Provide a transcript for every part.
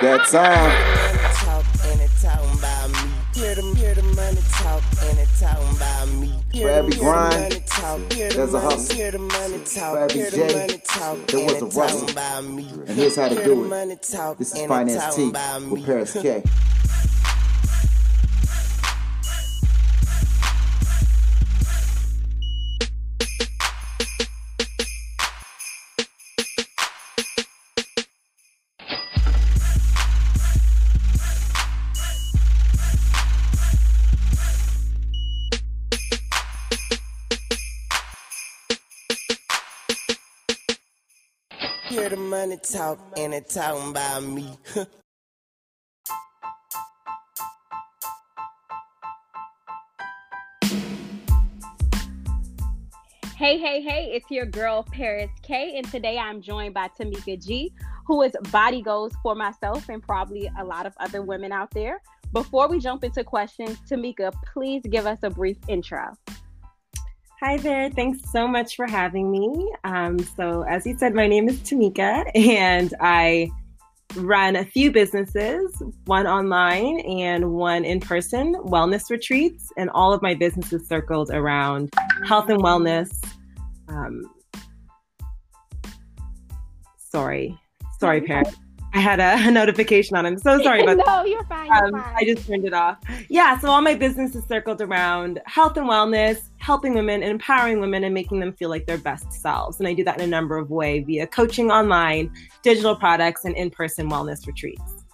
that time. For every grind, there's a hustle. For every J, there was a rustle. And here's how to do it. This is Finance T with Paris K. Money talk, and it talking about me. Hey, hey, hey, it's your girl Paris K, and today I'm joined by Tamika G, who is body goals for myself and probably a lot of other women out there. Before we jump into questions, Tamika, please give us a brief intro. Hi there. Thanks so much for having me. Um, so, as you said, my name is Tamika, and I run a few businesses one online and one in person wellness retreats. And all of my businesses circled around health and wellness. Um, sorry, sorry, parents. I had a, notification on. I'm so sorry about no, that. you're fine. You're Um, fine. I just turned it off. Yeah, so all my business is circled around health and wellness, helping women, and empowering women, and making them feel like their best selves. And I do that in a number of ways via coaching online, digital products, and in-person wellness retreats.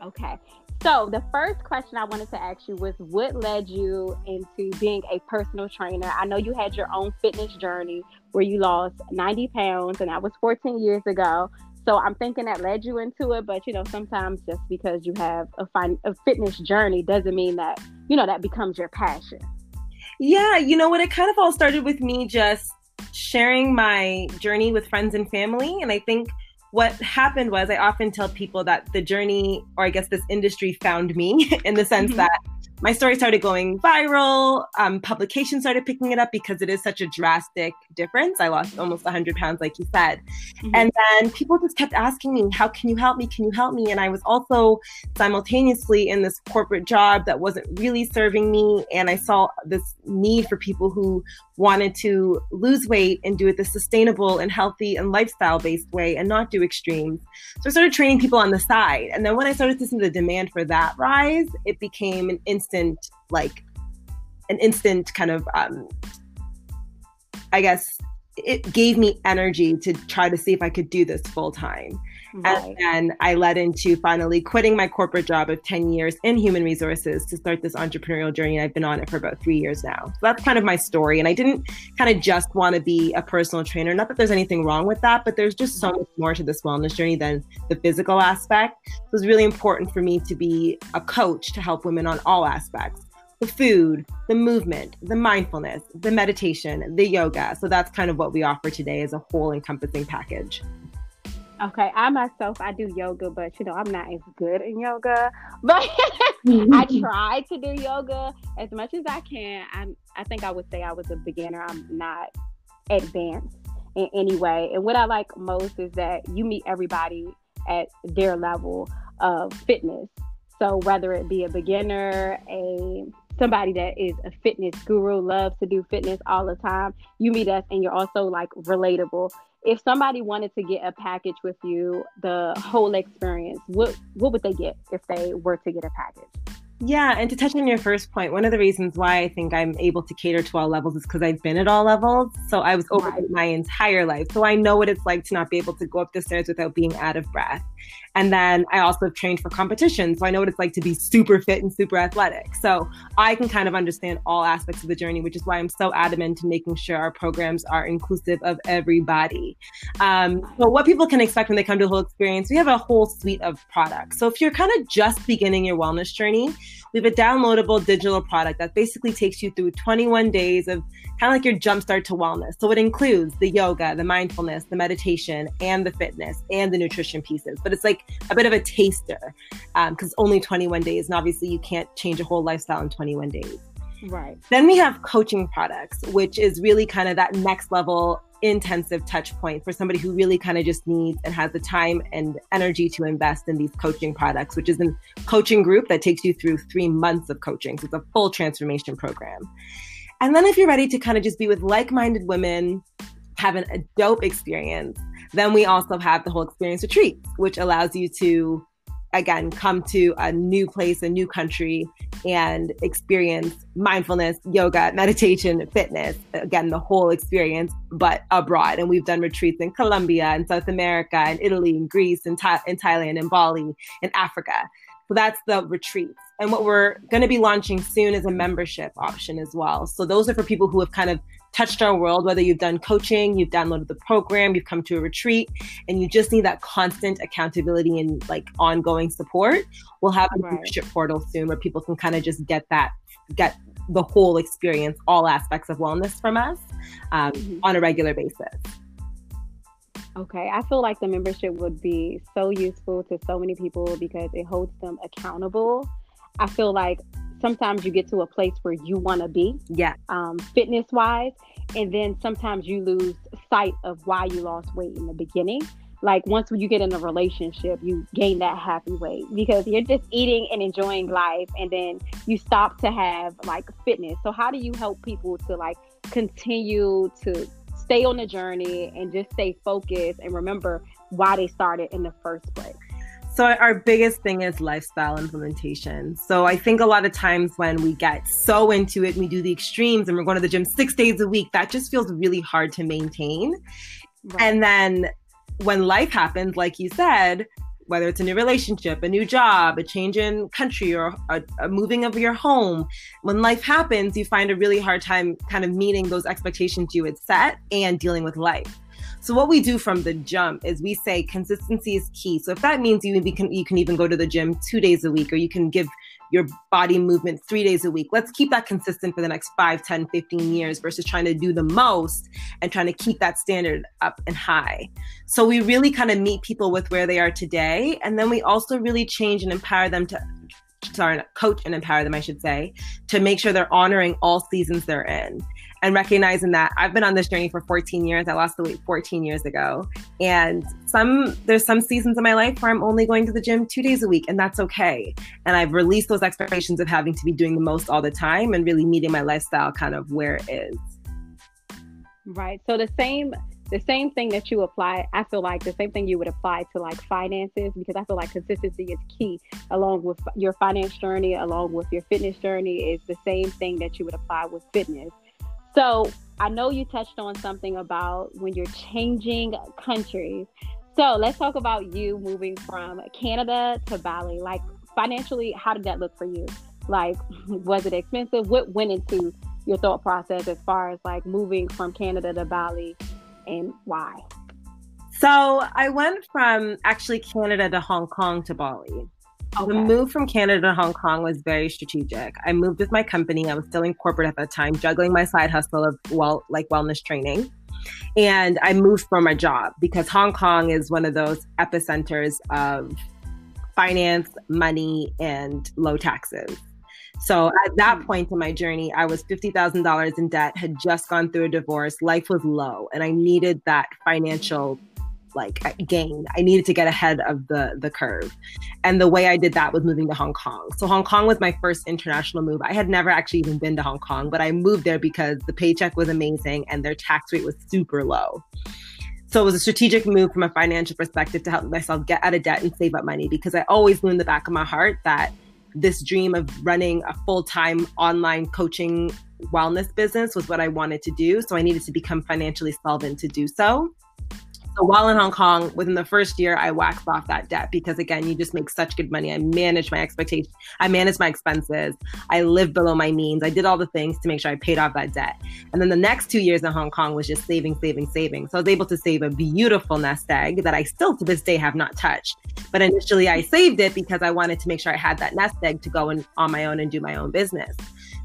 Okay. So the first question I wanted to ask you was what led you into being a personal trainer? I know you had your own fitness journey where you lost 90 pounds and that was 14 years ago. So I'm thinking that led you into it, but you know, sometimes just because you have a fin- a fitness journey doesn't mean that, you know, that becomes your passion. Yeah, you know what? It kind of all started with me just sharing my journey with friends and family. And I think what happened was I often tell people that the journey, or I guess this industry, found me in the sense Mhm. that my story started going viral. Um, publications started picking it up because it is such a drastic difference. I lost almost 100 pounds, like you said. Mhm. And then people just kept asking me, How can you help me? Can you help me? And I was also simultaneously in this corporate job that wasn't really serving me. And I saw this need for people who wanted to lose weight and do it the sustainable and healthy and lifestyle based way and not do extremes. So I started training people on the side. And then when I started to see the demand for that rise, it became an instant, like, an instant kind of, um, I guess, it gave me energy to try to see if I could do this full time. Right. And then I led into finally quitting my corporate job of 10 years in human resources to start this entrepreneurial journey. And I've been on it for about three years now. So that's kind of my story. And I didn't kind of just want to be a personal trainer. Not that there's anything wrong with that, but there's just so much more to this wellness journey than the physical aspect. So it was really important for me to be a coach to help women on all aspects the food, the movement, the mindfulness, the meditation, the yoga. So that's kind of what we offer today as a whole encompassing package. Okay, I myself I do yoga, but you know I'm not as good in yoga. But mm-hmm. I try to do yoga as much as I can. I'm I think I would say I was a beginner. I'm not advanced in any way. And what I like most is that you meet everybody at their level of fitness. So whether it be a beginner, a somebody that is a fitness guru, loves to do fitness all the time, you meet us and you're also like relatable if somebody wanted to get a package with you, the whole experience, what what would they get if they were to get a package? Yeah, and to touch on your first point, one of the reasons why I think I'm able to cater to all levels is because I've been at all levels. So I was over Right. my entire life. So I know what it's like to not be able to go up the stairs without being out of breath. And then I also have trained for competition. So I know what it's like to be super fit and super athletic. So I can kind of understand all aspects of the journey, which is why I'm so adamant to making sure our programs are inclusive of everybody. Um, so what people can expect when they come to the whole experience, we have a whole suite of products. So if you're kind of just beginning your wellness journey, we have a downloadable digital product that basically takes you through 21 days of kind of like your jumpstart to wellness. So it includes the yoga, the mindfulness, the meditation, and the fitness and the nutrition pieces. But it's like a bit of a taster um, because it's only 21 days. And obviously, you can't change a whole lifestyle in 21 days. Right. Then we have coaching products, which is really kind of that next level intensive touch point for somebody who really kind of just needs and has the time and energy to invest in these coaching products, which is a coaching group that takes you through three months of coaching. So it's a full transformation program. And then if you're ready to kind of just be with like minded women, having a dope experience, then we also have the whole experience retreat, which allows you to again come to a new place a new country and experience mindfulness yoga meditation fitness. Again the whole experience but abroad. And we've done retreats in colombia and south america and italy and greece and, and thailand and bali and africa. So that's the retreats. And what we're going to be launching soon is a membership option as well. So those are for people who have kind of touched our world, whether you've done coaching, you've downloaded the program, you've come to a retreat, and you just need that constant accountability and like ongoing support, we'll have a right. membership portal soon where people can kind of just get that, get the whole experience, all aspects of wellness from us um, mm-hmm. on a regular basis. Okay, I feel like the membership would be so useful to so many people because it holds them accountable. I feel like sometimes you get to a place where you want to be, yeah, um, fitness wise, and then sometimes you lose sight of why you lost weight in the beginning. Like once you get in a relationship, you gain that happy weight because you're just eating and enjoying life, and then you stop to have like fitness. So how do you help people to like continue to stay on the journey and just stay focused and remember why they started in the first place? So our biggest thing is lifestyle implementation. So I think a lot of times when we get so into it, we do the extremes and we're going to the gym six days a week, that just feels really hard to maintain. Right. And then when life happens, like you said, whether it's a new relationship, a new job, a change in country, or a, a, moving of your home, when life happens, you find a really hard time kind of meeting those expectations you had set and dealing with life. So what we do from the jump is we say consistency is key. So if that means you can you can even go to the gym two days a week, or you can give your body movement three days a week. Let's keep that consistent for the next 5, 10, 15 years versus trying to do the most and trying to keep that standard up and high. So we really kind of meet people with where they are today. And then we also really change and empower them to sorry, coach and empower them, I should say, to make sure they're honoring all seasons they're in and recognizing that I've been on this journey for 14 years. I lost the weight 14 years ago. And some there's some seasons in my life where I'm only going to the gym 2 days a week and that's okay. And I've released those expectations of having to be doing the most all the time and really meeting my lifestyle kind of where it is. Right. So the same the same thing that you apply, I feel like the same thing you would apply to like finances because I feel like consistency is key along with your finance journey, along with your fitness journey is the same thing that you would apply with fitness. So I know you touched on something about when you're changing countries. So let's talk about you moving from Canada to Bali. Like financially, how did that look for you? Like, was it expensive? What went into your thought process as far as like moving from Canada to Bali and why? So I went from actually Canada to Hong Kong to Bali. Okay. The move from Canada to Hong Kong was very strategic. I moved with my company. I was still in corporate at that time, juggling my side hustle of well, like wellness training. And I moved for my job because Hong Kong is one of those epicenters of finance, money, and low taxes. So at that hmm. point in my journey, I was $50,000 in debt, had just gone through a divorce, life was low, and I needed that financial like gain. I needed to get ahead of the the curve. And the way I did that was moving to Hong Kong. So Hong Kong was my first international move. I had never actually even been to Hong Kong, but I moved there because the paycheck was amazing and their tax rate was super low. So it was a strategic move from a financial perspective to help myself get out of debt and save up money because I always knew in the back of my heart that this dream of running a full-time online coaching wellness business was what I wanted to do. So I needed to become financially solvent to do so. So while in Hong Kong, within the first year, I waxed off that debt because again, you just make such good money. I managed my expectations, I managed my expenses, I lived below my means. I did all the things to make sure I paid off that debt. And then the next two years in Hong Kong was just saving, saving, saving. So I was able to save a beautiful nest egg that I still to this day have not touched. But initially, I saved it because I wanted to make sure I had that nest egg to go and on my own and do my own business.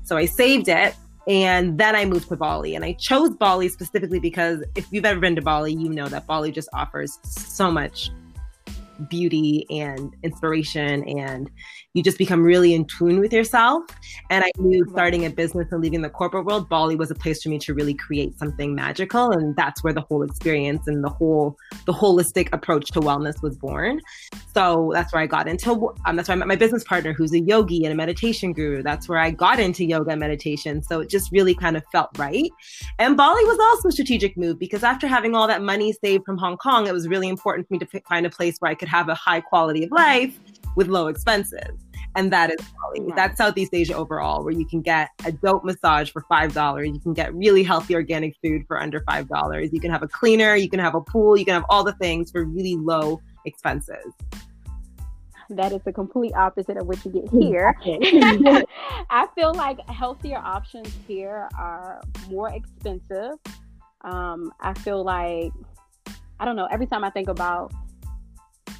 So I saved it and then I moved to Bali. And I chose Bali specifically because if you've ever been to Bali, you know that Bali just offers so much beauty and inspiration and you just become really in tune with yourself. And i knew starting a business and leaving the corporate world bali was a place for me to really create something magical. And that's where the whole experience and the whole the holistic approach to wellness was born. So that's where i got into um, that's where i met my business partner who's a yogi and a meditation guru. That's where i got into yoga and meditation. So it just really kind of felt right. And bali was also a strategic move because after having all that money saved from hong kong it was really important for me to find a place where i could have a high quality of life with low expenses. And that is Bali. Right. That's Southeast Asia overall, where you can get a dope massage for $5. You can get really healthy organic food for under $5. You can have a cleaner, you can have a pool, you can have all the things for really low expenses that is the complete opposite of what you get here. I feel like healthier options here are more expensive. Um, I feel like, I don't know, every time I think about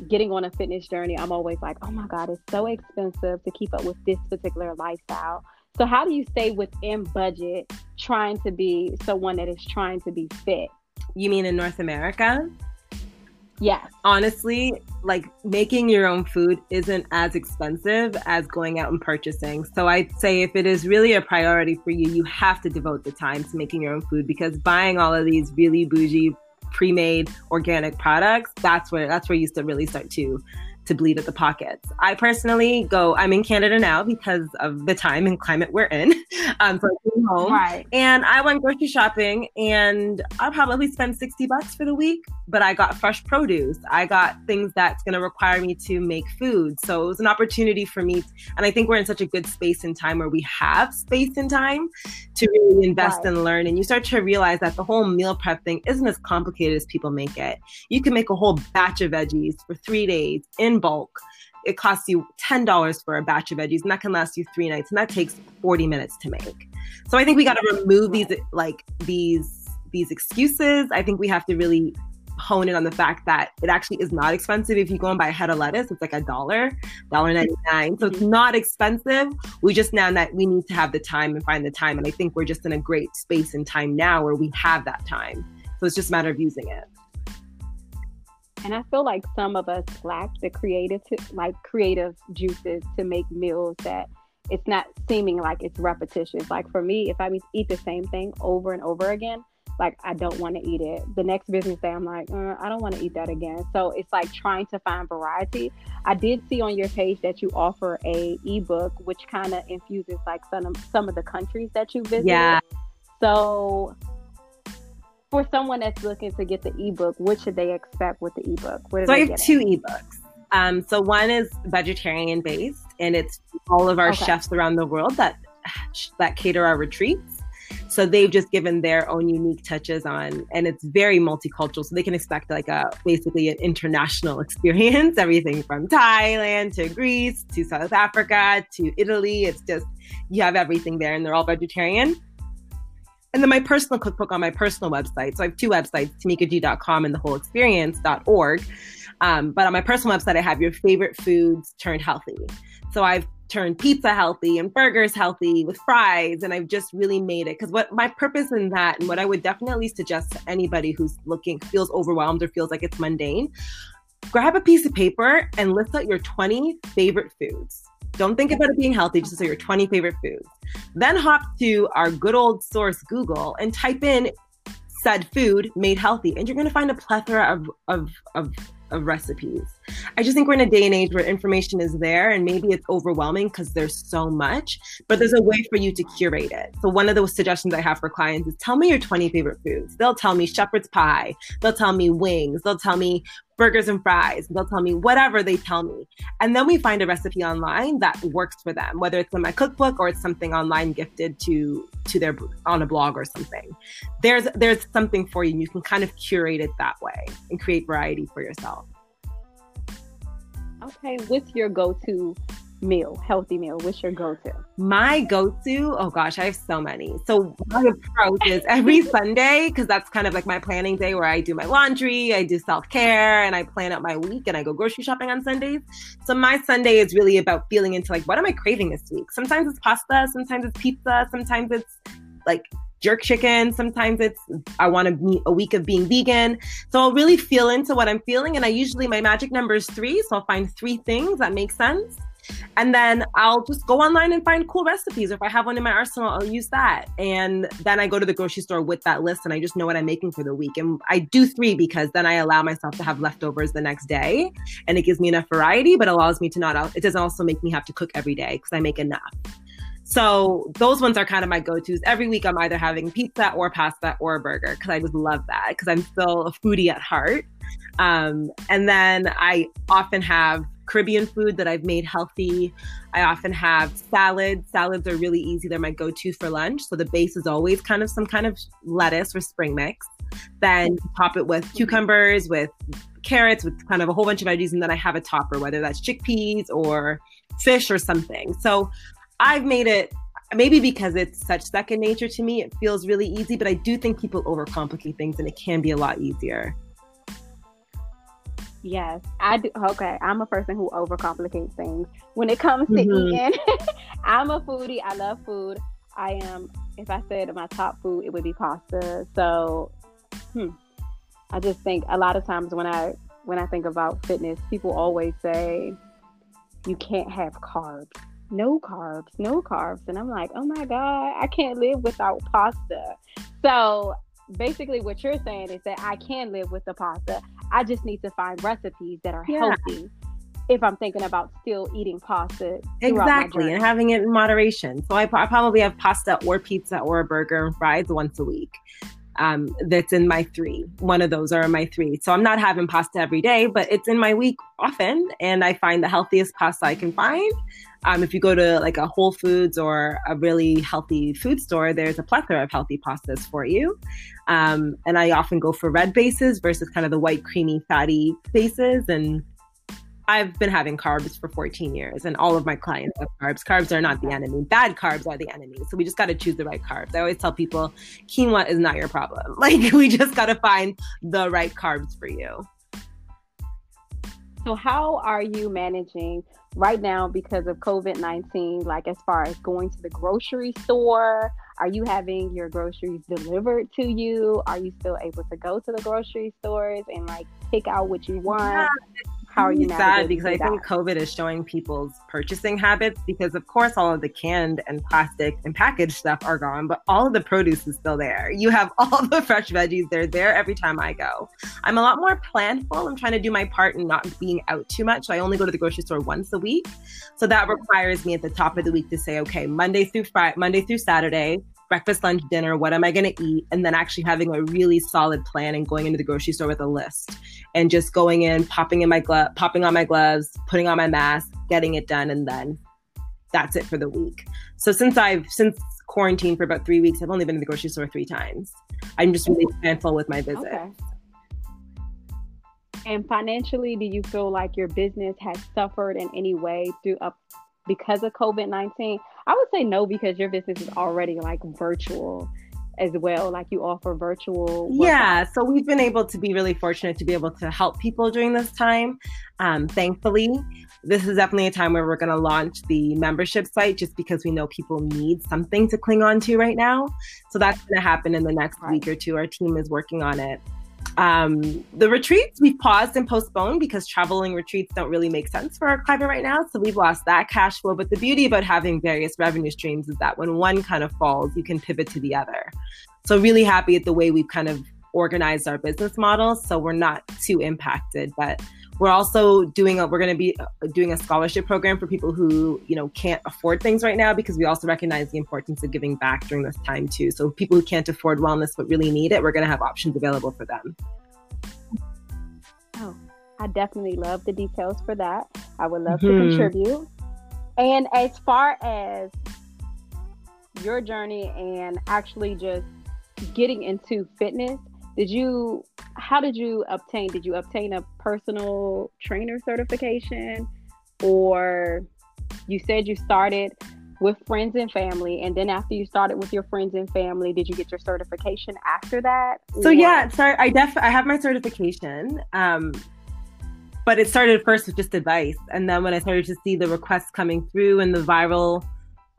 getting on a fitness journey, I'm always like, oh my God, it's so expensive to keep up with this particular lifestyle. So, how do you stay within budget trying to be someone that is trying to be fit? You mean in North America? Yes. Honestly, like making your own food isn't as expensive as going out and purchasing. So I'd say if it is really a priority for you, you have to devote the time to making your own food because buying all of these really bougie pre-made organic products, that's where that's where you still really start to to bleed at the pockets. I personally go, I'm in Canada now because of the time and climate we're in. Um, so I came home right. and I went grocery shopping and I probably spent 60 bucks for the week, but I got fresh produce. I got things that's going to require me to make food. So it was an opportunity for me. And I think we're in such a good space and time where we have space and time to really invest right. and learn. And you start to realize that the whole meal prep thing isn't as complicated as people make it. You can make a whole batch of veggies for three days in in bulk, it costs you $10 for a batch of veggies and that can last you three nights and that takes 40 minutes to make. So I think we got to remove these like these these excuses. I think we have to really hone in on the fact that it actually is not expensive. If you go and buy a head of lettuce, it's like a dollar, dollar ninety nine. So it's not expensive. We just now that we need to have the time and find the time. And I think we're just in a great space and time now where we have that time. So it's just a matter of using it. And I feel like some of us lack the creative, like creative juices to make meals that it's not seeming like it's repetitious. Like for me, if I eat the same thing over and over again, like I don't want to eat it. The next business day, I'm like, uh, I don't want to eat that again. So it's like trying to find variety. I did see on your page that you offer a ebook, which kind of infuses like some of, some of the countries that you visit. Yeah. So for someone that's looking to get the ebook, what should they expect with the ebook? so I have two ebooks. Um, so one is vegetarian based, and it's all of our okay. chefs around the world that that cater our retreats. So they've just given their own unique touches on, and it's very multicultural. So they can expect like a basically an international experience, everything from Thailand to Greece to South Africa to Italy. It's just you have everything there, and they're all vegetarian. And then my personal cookbook on my personal website. So I have two websites, tamikag.com and thewholeexperience.org. Um, but on my personal website, I have your favorite foods turned healthy. So I've turned pizza healthy and burgers healthy with fries. And I've just really made it because what my purpose in that and what I would definitely suggest to anybody who's looking, feels overwhelmed or feels like it's mundane, grab a piece of paper and list out your 20 favorite foods. Don't think about it being healthy, just say your 20 favorite foods. Then hop to our good old source, Google, and type in said food made healthy, and you're going to find a plethora of, of, of, of recipes. I just think we're in a day and age where information is there and maybe it's overwhelming because there's so much, but there's a way for you to curate it. So, one of those suggestions I have for clients is tell me your 20 favorite foods. They'll tell me shepherd's pie, they'll tell me wings, they'll tell me burgers and fries. They'll tell me whatever they tell me. And then we find a recipe online that works for them, whether it's in my cookbook or it's something online gifted to to their on a blog or something. There's there's something for you you can kind of curate it that way and create variety for yourself. Okay, what's your go-to meal, healthy meal? What's your go-to? My go-to, oh gosh, I have so many. So my approach is every Sunday, because that's kind of like my planning day where I do my laundry, I do self-care, and I plan out my week and I go grocery shopping on Sundays. So my Sunday is really about feeling into like, what am I craving this week? Sometimes it's pasta, sometimes it's pizza, sometimes it's like jerk chicken. Sometimes it's I want to meet a week of being vegan. So I'll really feel into what I'm feeling. And I usually my magic number is three. So I'll find three things that make sense. And then I'll just go online and find cool recipes. If I have one in my arsenal, I'll use that. And then I go to the grocery store with that list and I just know what I'm making for the week. And I do three because then I allow myself to have leftovers the next day and it gives me enough variety, but allows me to not, it doesn't also make me have to cook every day because I make enough. So those ones are kind of my go-tos. Every week I'm either having pizza or pasta or a burger because I just love that because I'm still a foodie at heart. Um, and then I often have Caribbean food that I've made healthy. I often have salads. Salads are really easy. They're my go-to for lunch. So the base is always kind of some kind of lettuce or spring mix. Then pop it with cucumbers, with carrots, with kind of a whole bunch of veggies, and then I have a topper, whether that's chickpeas or fish or something. So I've made it maybe because it's such second nature to me, it feels really easy, but I do think people overcomplicate things and it can be a lot easier. Yes, I do. Okay, I'm a person who overcomplicates things. When it comes to mm-hmm. eating, I'm a foodie. I love food. I am. If I said my top food, it would be pasta. So, hmm, I just think a lot of times when I when I think about fitness, people always say you can't have carbs. No carbs, no carbs, and I'm like, oh my god, I can't live without pasta. So basically what you're saying is that I can live with the pasta. I just need to find recipes that are yeah. healthy if I'm thinking about still eating pasta. Exactly, and having it in moderation. So I, I, probably have pasta or pizza or a burger and fries once a week. Um, that's in my three. One of those are in my three. So I'm not having pasta every day, but it's in my week often. And I find the healthiest pasta I can find. Um, if you go to like a Whole Foods or a really healthy food store, there's a plethora of healthy pastas for you. Um, and I often go for red bases versus kind of the white, creamy, fatty bases. And I've been having carbs for 14 years, and all of my clients have carbs. Carbs are not the enemy. Bad carbs are the enemy. So we just got to choose the right carbs. I always tell people quinoa is not your problem. Like, we just got to find the right carbs for you. So, how are you managing right now because of COVID 19? Like, as far as going to the grocery store, are you having your groceries delivered to you? Are you still able to go to the grocery stores and like pick out what you want? Yeah, how are you sad because I that? think COVID is showing people's purchasing habits because of course all of the canned and plastic and packaged stuff are gone, but all of the produce is still there. You have all the fresh veggies, they're there every time I go. I'm a lot more planful. I'm trying to do my part in not being out too much. So I only go to the grocery store once a week. So that requires me at the top of the week to say, okay, Monday through Friday, Monday through Saturday, breakfast, lunch, dinner, what am I going to eat? And then actually having a really solid plan and going into the grocery store with a list and just going in, popping in my glove, popping on my gloves, putting on my mask, getting it done. And then that's it for the week. So since I've, since quarantine for about three weeks, I've only been in the grocery store three times. I'm just really thankful with my visit. Okay. And financially, do you feel like your business has suffered in any way through up because of COVID 19? I would say no because your business is already like virtual as well. Like you offer virtual. Yeah. So we've been able to be really fortunate to be able to help people during this time. Um, thankfully, this is definitely a time where we're going to launch the membership site just because we know people need something to cling on to right now. So that's going to happen in the next right. week or two. Our team is working on it. Um, the retreats we've paused and postponed because traveling retreats don't really make sense for our climate right now. So we've lost that cash flow. But the beauty about having various revenue streams is that when one kind of falls, you can pivot to the other. So really happy at the way we've kind of organized our business model. So we're not too impacted, but we're also doing a, we're going to be uh, doing a scholarship program for people who, you know, can't afford things right now because we also recognize the importance of giving back during this time too. So people who can't afford wellness but really need it, we're going to have options available for them. Oh, I definitely love the details for that. I would love mm-hmm. to contribute. And as far as your journey and actually just getting into fitness, did you how did you obtain did you obtain a personal trainer certification or you said you started with friends and family and then after you started with your friends and family did you get your certification after that so or? yeah sorry i def i have my certification um but it started first with just advice and then when i started to see the requests coming through and the viral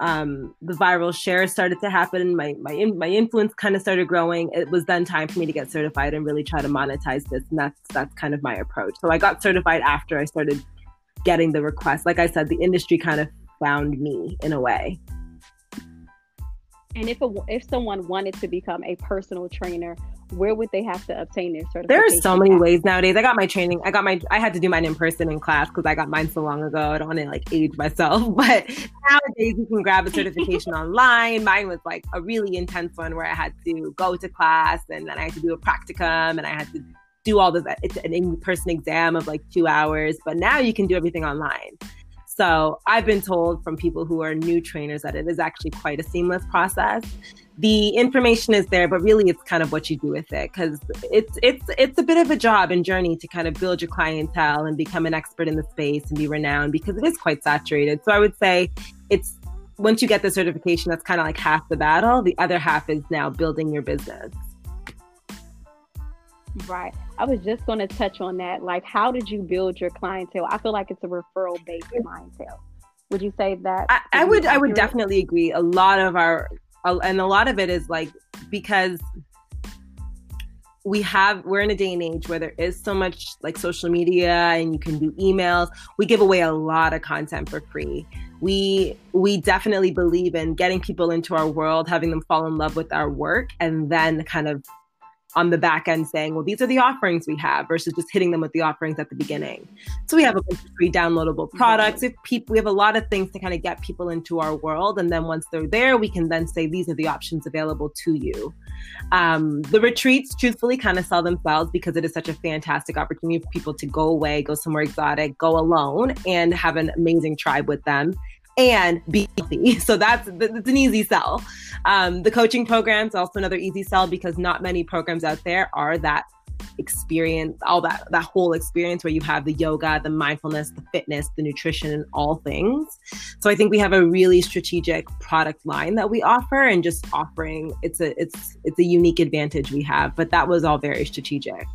um, the viral shares started to happen. My my my influence kind of started growing. It was then time for me to get certified and really try to monetize this, and that's that's kind of my approach. So I got certified after I started getting the request. Like I said, the industry kind of found me in a way. And if a, if someone wanted to become a personal trainer, where would they have to obtain their certification? There are so many ways nowadays. I got my training. I got my. I had to do mine in person in class because I got mine so long ago. I don't want to like age myself, but nowadays you can grab a certification online. Mine was like a really intense one where I had to go to class and then I had to do a practicum and I had to do all this. It's an in-person exam of like two hours, but now you can do everything online. So I've been told from people who are new trainers that it is actually quite a seamless process. The information is there, but really it's kind of what you do with it because it's it's it's a bit of a job and journey to kind of build your clientele and become an expert in the space and be renowned because it is quite saturated. So I would say it's once you get the certification, that's kind of like half the battle. The other half is now building your business. Right. I was just going to touch on that. Like, how did you build your clientele? I feel like it's a referral based clientele. Would you say that? I, I would. I would definitely agree. A lot of our, and a lot of it is like because we have we're in a day and age where there is so much like social media and you can do emails. We give away a lot of content for free. We we definitely believe in getting people into our world having them fall in love with our work and then kind of on the back end saying, well, these are the offerings we have versus just hitting them with the offerings at the beginning. So we have a bunch of free downloadable products. If people, we have a lot of things to kind of get people into our world. And then once they're there, we can then say, these are the options available to you. Um, the retreats, truthfully, kind of sell themselves because it is such a fantastic opportunity for people to go away, go somewhere exotic, go alone, and have an amazing tribe with them and be healthy. So that's that's an easy sell. Um, the coaching program is also another easy sell because not many programs out there are that experience, all that that whole experience where you have the yoga, the mindfulness, the fitness, the nutrition, and all things. So I think we have a really strategic product line that we offer, and just offering it's a it's it's a unique advantage we have. But that was all very strategic.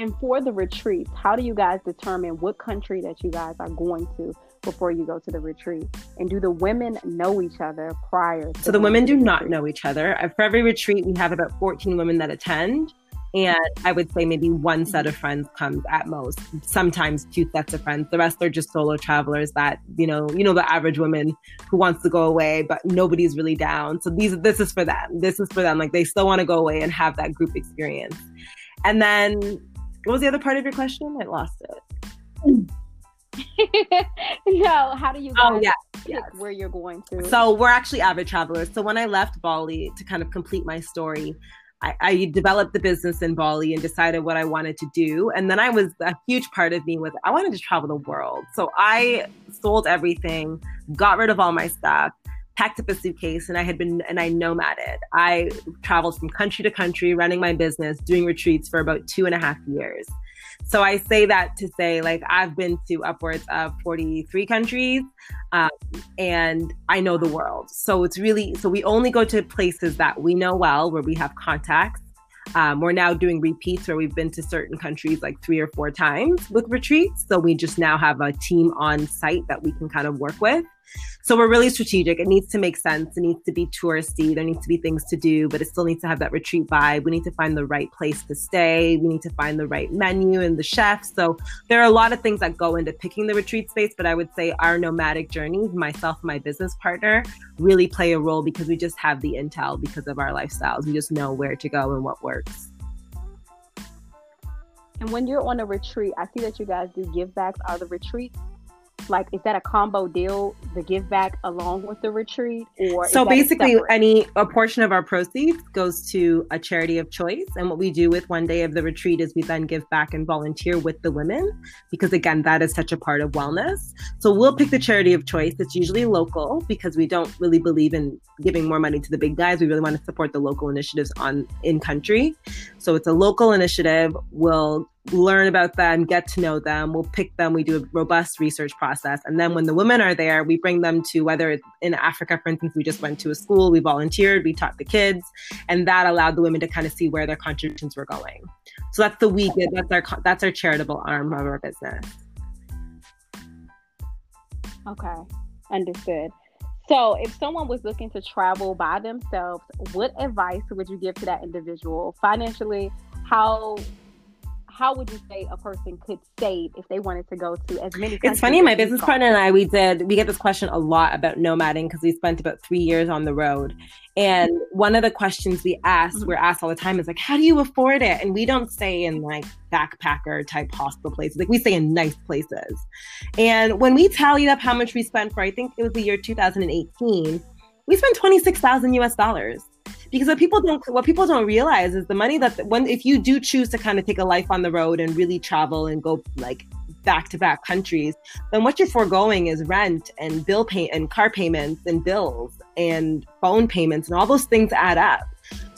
And for the retreats, how do you guys determine what country that you guys are going to before you go to the retreat? And do the women know each other prior? so the women do not know each other. Uh, for every retreat, we have about 14 women that attend. And I would say maybe one set of friends comes at most, sometimes two sets of friends. The rest are just solo travelers that, you know, you know, the average woman who wants to go away, but nobody's really down. So these this is for them. This is for them. Like they still want to go away and have that group experience. And then what was the other part of your question? I lost it. no, how do you oh, yeah, yes. where you're going to? So we're actually avid travelers. So when I left Bali to kind of complete my story, I, I, developed the business in Bali and decided what I wanted to do. And then I was a huge part of me was I wanted to travel the world. So I sold everything, got rid of all my stuff, packed up a suitcase and I had been and I nomaded. I traveled from country to country, running my business, doing retreats for about two and a half years. So I say that to say, like, I've been to upwards of 43 countries um, and I know the world. So it's really, so we only go to places that we know well, where we have contacts. Um, we're now doing repeats where we've been to certain countries like three or four times with retreats. So we just now have a team on site that we can kind of work with. So we're really strategic. It needs to make sense. It needs to be touristy. There needs to be things to do, but it still needs to have that retreat vibe. We need to find the right place to stay. We need to find the right menu and the chef. So there are a lot of things that go into picking the retreat space, but I would say our nomadic journeys, myself my business partner, really play a role because we just have the intel because of our lifestyles. We just know where to go and what works. And when you're on a retreat, I see that you guys do give backs. Are the retreats like is that a combo deal the give back along with the retreat or so basically any a portion of our proceeds goes to a charity of choice and what we do with one day of the retreat is we then give back and volunteer with the women because again that is such a part of wellness. So we'll pick the charity of choice. It's usually local because we don't really believe in giving more money to the big guys. We really want to support the local initiatives on in country so it's a local initiative we'll learn about them, get to know them. We'll pick them. We do a robust research process. And then when the women are there, we bring them to whether it's in Africa, for instance, we just went to a school, we volunteered, we taught the kids, and that allowed the women to kind of see where their contributions were going. So that's the we that's our that's our charitable arm of our business. Okay. Understood. So, if someone was looking to travel by themselves, what advice would you give to that individual financially? How how would you say a person could save if they wanted to go to as many it's funny my business partner and i we did we get this question a lot about nomading because we spent about three years on the road. And one of the questions we ask mm-hmm. we're asked all the time is like how do you afford it? And we don't stay in like backpacker type hostel places. Like we stay in nice places. And when we tallied up how much we spent for i think it was the year 2018 we spent 26000 us dollars because what people don't what people don't realize is the money that when if you do choose to kind of take a life on the road and really travel and go like back to back countries then what you're foregoing is rent and bill pay and car payments and bills and phone payments and all those things add up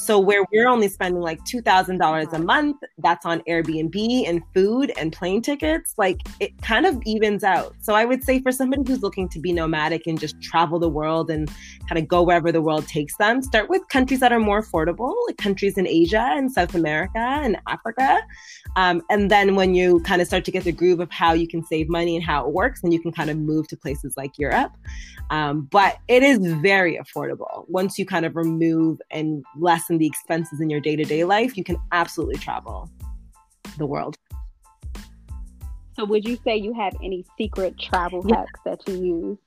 so where we're only spending like $2,000 a month, that's on Airbnb and food and plane tickets, like it kind of evens out. So I would say for somebody who's looking to be nomadic and just travel the world and kind of go wherever the world takes them, start with countries that are more affordable, like countries in Asia and South America and Africa. Um, and then when you kind of start to get the groove of how you can save money and how it works, then you can kind of move to places like Europe. Um, but it is very affordable once you kind of remove and lessen the expenses in your day to day life. You can absolutely travel the world. So, would you say you have any secret travel hacks that you use?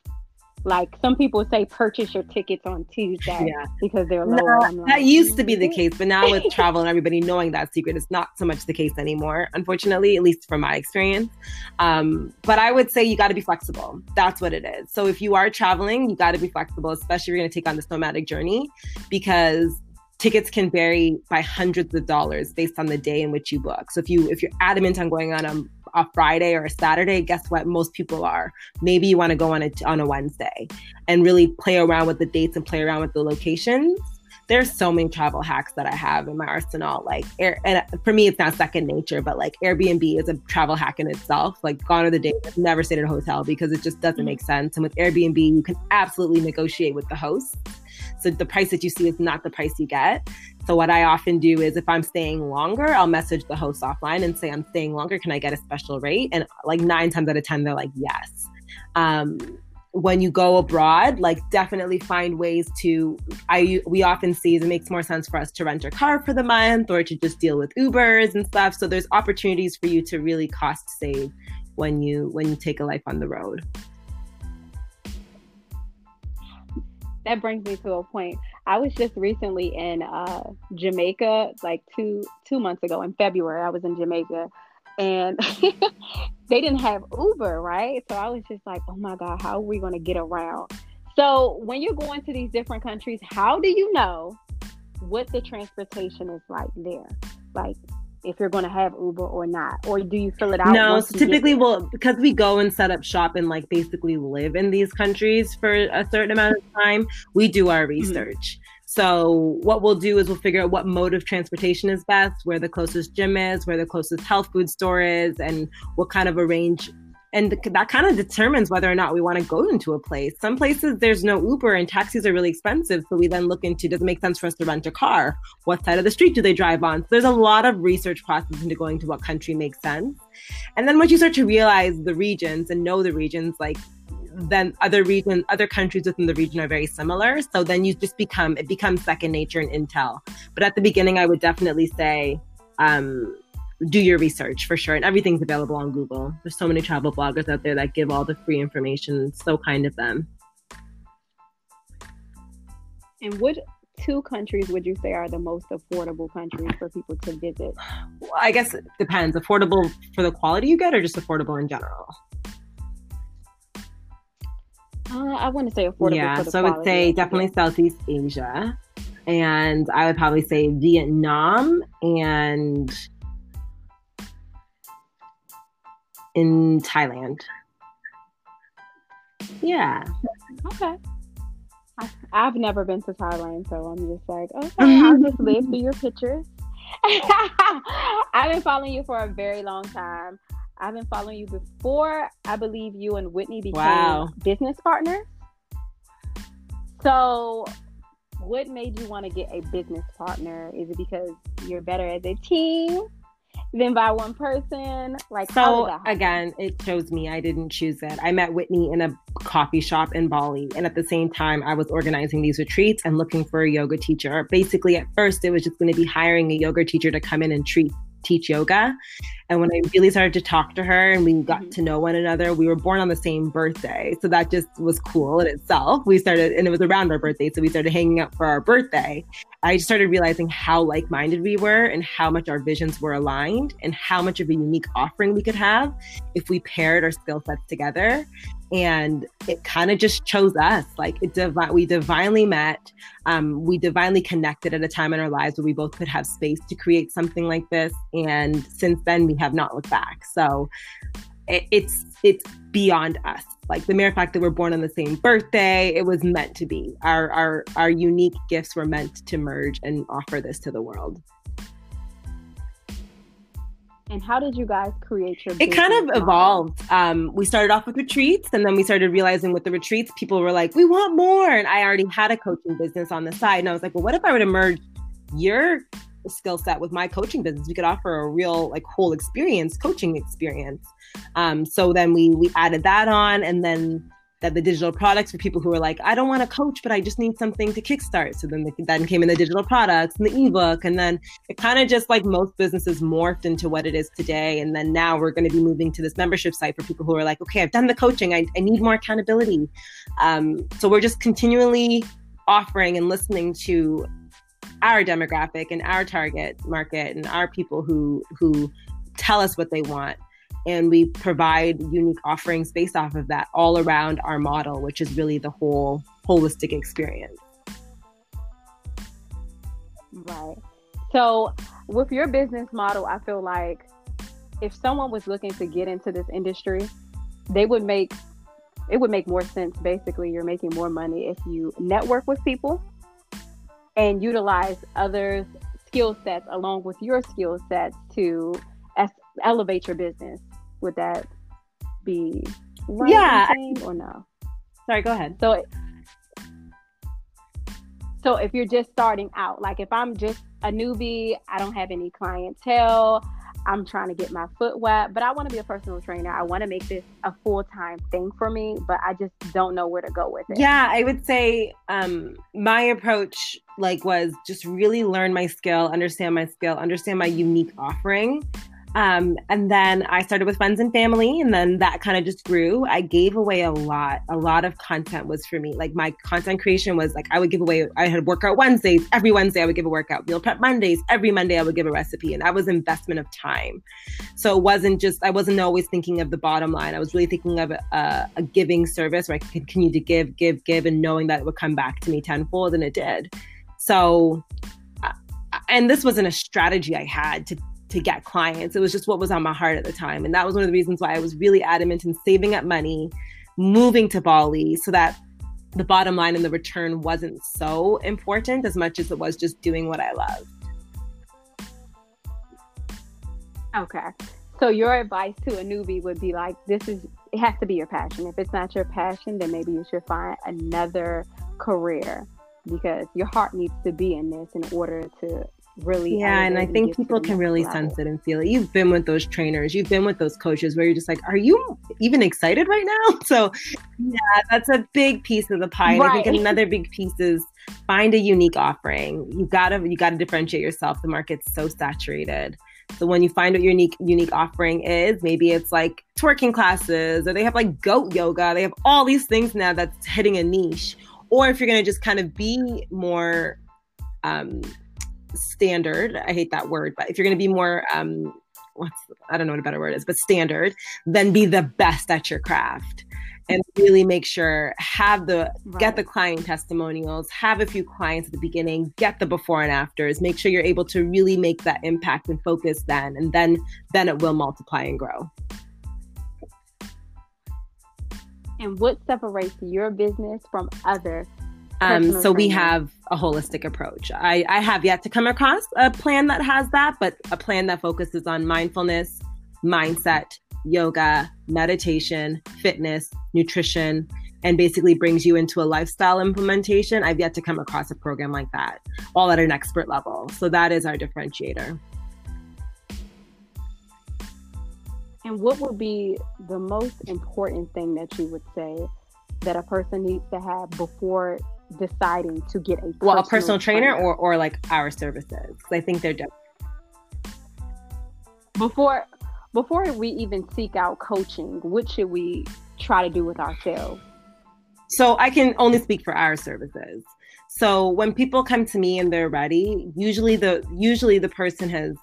Like some people say, purchase your tickets on Tuesday yeah. because they're lower. No, that used to be the case, but now with travel and everybody knowing that secret, it's not so much the case anymore. Unfortunately, at least from my experience. Um, but I would say you got to be flexible. That's what it is. So if you are traveling, you got to be flexible, especially if you're going to take on this nomadic journey, because tickets can vary by hundreds of dollars based on the day in which you book. So if you if you're adamant on going on a, a Friday or a Saturday, guess what? Most people are. Maybe you want to go on a on a Wednesday and really play around with the dates and play around with the locations. There's so many travel hacks that I have in my arsenal. Like, air, and for me, it's not second nature, but like Airbnb is a travel hack in itself. Like, gone are the days I've never stayed at a hotel because it just doesn't make sense. And with Airbnb, you can absolutely negotiate with the host so the price that you see is not the price you get. So what I often do is if I'm staying longer, I'll message the host offline and say, I'm staying longer. Can I get a special rate? And like nine times out of 10, they're like, yes. Um, when you go abroad, like definitely find ways to. I we often see is it makes more sense for us to rent a car for the month or to just deal with Ubers and stuff. So there's opportunities for you to really cost save when you when you take a life on the road. that brings me to a point. I was just recently in uh, Jamaica, like two two months ago in February. I was in Jamaica, and they didn't have Uber, right? So I was just like, oh my god, how are we going to get around? So when you're going to these different countries, how do you know what the transportation is like there? Like if you're going to have Uber or not, or do you fill it out? No, so typically, well, because we go and set up shop and like basically live in these countries for a certain amount of time, we do our mm-hmm. research. Mm-hmm. So what we'll do is we'll figure out what mode of transportation is best, where the closest gym is, where the closest health food store is, and we'll kind of arrange and that kind of determines whether or not we want to go into a place. Some places there's no Uber and taxis are really expensive, so we then look into does it make sense for us to rent a car? What side of the street do they drive on? So there's a lot of research process into going to what country makes sense. And then once you start to realize the regions and know the regions, like then other regions, other countries within the region are very similar. So then you just become it becomes second nature and intel. But at the beginning, I would definitely say um, do your research for sure. And everything's available on Google. There's so many travel bloggers out there that give all the free information. so kind of them. And what two countries would you say are the most affordable countries for people to visit? Well, I guess it depends. Affordable for the quality you get or just affordable in general? Uh, I want to say affordable. Yeah, so I would say definitely Southeast Asia. And I would probably say Vietnam and in Thailand. Yeah. Okay. I, have never been to Thailand, so I'm just like, okay, I'll just live through your pictures. I've been following you for a very long time. I've been following you before I believe you and Whitney became wow. business partners. So, what made you want to get a business partner? Is it because you're better as a team? than by one person? Like, so again, it shows me I didn't choose it. I met Whitney in a coffee shop in Bali, and at the same time, I was organizing these retreats and looking for a yoga teacher. Basically, at first, it was just going to be hiring a yoga teacher to come in and treat teach yoga. And when I really started to talk to her and we got mm-hmm. to know one another, we were born on the same birthday. So that just was cool in itself. We started, and it was around our birthday. So we started hanging out for our birthday. I started realizing how like minded we were and how much our visions were aligned and how much of a unique offering we could have if we paired our skill sets together. And it kind of just chose us. Like it divi- we divinely met um, we divinely connected at a time in our lives where we both could have space to create something like this. And since then we have not looked back. So it, it's it's beyond us like the mere fact that we're born on the same birthday it was meant to be our our our unique gifts were meant to merge and offer this to the world and how did you guys create your? It kind of evolved. Um, we started off with retreats, and then we started realizing with the retreats, people were like, "We want more." And I already had a coaching business on the side, and I was like, "Well, what if I were to merge your skill set with my coaching business? We could offer a real, like, whole experience, coaching experience." Um, so then we we added that on, and then that the digital products for people who are like, I don't want to coach, but I just need something to kickstart. So then the, then came in the digital products and the ebook, and then it kind of just like most businesses morphed into what it is today. And then now we're going to be moving to this membership site for people who are like, okay, I've done the coaching, I, I need more accountability. Um, so we're just continually offering and listening to our demographic and our target market and our people who who tell us what they want. And we provide unique offerings based off of that all around our model which is really the whole holistic experience. Right. So with your business model i feel like if someone was looking to get into this industry they would make it would make more sense. Basically you're making more money if you network with people and utilize others skill sets along with your skill sets to elevate your business would that be right yeah or no? Sorry, go ahead. So so if you're just starting out, like if I'm just a newbie, I don't have any clientele, I'm trying to get my foot wet, but I want to be a personal trainer. I want to make this a full time thing for me, but I just don't know where to go with it. Yeah, I would say um, my approach like was just really learn my skill, understand my skill, understand my unique offering, um, and then I started with friends and family, and then that kind of just grew. I gave away a lot. A lot of content was for me. Like my content creation was like I would give away. I had workout Wednesdays. Every Wednesday I would give a workout. Meal prep Mondays. Every Monday I would give a recipe, and that was investment of time. So it wasn't just. I wasn't always thinking of the bottom line. I was really thinking of a, a giving service where I could continue to give, give, give, and knowing that it would come back to me tenfold, and it did. So uh, and this wasn't a strategy I had to to get clients. It was just what was on my heart at the time. And that was one of the reasons why I was really adamant in saving up money, moving to Bali so that the bottom line and the return wasn't so important as much as it was just doing what I loved. Okay. So your advice to a newbie would be like this is it has to be your passion. If it's not your passion, then maybe you should find another career because your heart needs to be in this in order to really yeah and i think people can really level. sense it and feel it you've been with those trainers you've been with those coaches where you're just like are you even excited right now so yeah that's a big piece of the pie right. i think another big piece is find a unique offering you gotta you gotta differentiate yourself the market's so saturated so when you find what your unique unique offering is, maybe it's like twerking classes, or they have like goat yoga. They have all these things now that's hitting a niche. Or if you're gonna just kind of be more um, standard, I hate that word, but if you're going to be more, um, what's, I don't know what a better word is, but standard, then be the best at your craft and really make sure have the right. get the client testimonials have a few clients at the beginning get the before and afters make sure you're able to really make that impact and focus then and then then it will multiply and grow and what separates your business from other um, so we have a holistic approach. I, I have yet to come across a plan that has that, but a plan that focuses on mindfulness, mindset, yoga, meditation, fitness, nutrition, and basically brings you into a lifestyle implementation. I've yet to come across a program like that, all at an expert level. So that is our differentiator. And what would be the most important thing that you would say that a person needs to have before deciding to get a well, a personal trainer, trainer, or or like our services? I think they're different. Before before we even seek out coaching, what should we try to do with ourselves? So I can only speak for our services. So when people come to me and they're ready, usually the usually the person has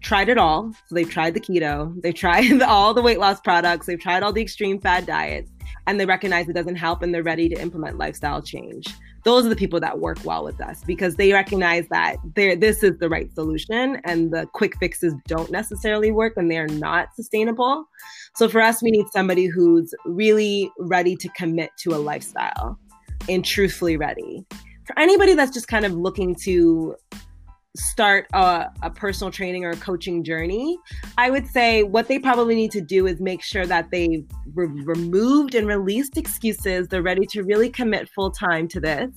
tried it all. So they've tried the keto, they've tried all the weight loss products, they've tried all the extreme fad diets, and they recognize it doesn't help and they're ready to implement lifestyle change. Those are the people that work well with us because they recognize that this is the right solution and the quick fixes don't necessarily work and they're not sustainable. So for us, we need somebody who's really ready to commit to a lifestyle and truthfully ready. For anybody that's just kind of looking to start a, a, personal training or a coaching journey, I would say what they probably need to do is make sure that they've re- removed and released excuses. They're ready to really commit full time to this.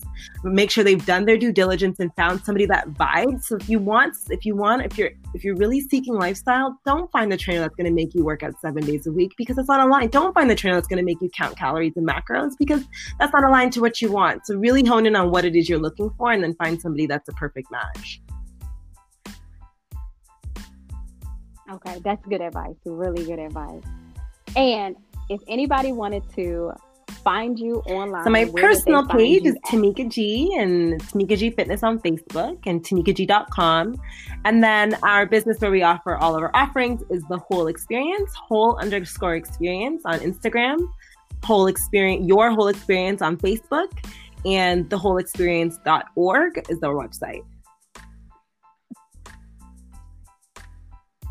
Make sure they've done their due diligence and found somebody that vibes. So if you want, if you want, if you're if you're really seeking lifestyle, don't find the trainer that's going to make you work out seven days a week because it's not aligned. Don't find the trainer that's going to make you count calories and macros because that's not aligned to what you want. So really hone in on what it is you're looking for and then find somebody that's a perfect match. Okay, that's good advice. Really good advice. And if anybody wanted to find you online, so my personal page is Tamika G and Tamika G Fitness on Facebook and TamikaG.com. And then our business where we offer all of our offerings is the Whole Experience, Whole underscore Experience on Instagram, Whole Experience, Your Whole Experience on Facebook, and thewholeexperience.org is our website.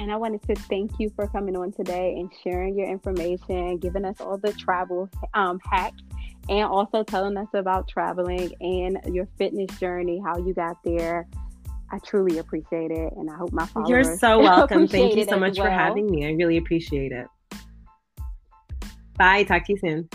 And I wanted to thank you for coming on today and sharing your information, giving us all the travel um, hacks, and also telling us about traveling and your fitness journey, how you got there. I truly appreciate it, and I hope my followers. You're so welcome. Thank you so much well. for having me. I really appreciate it. Bye. Talk to you soon.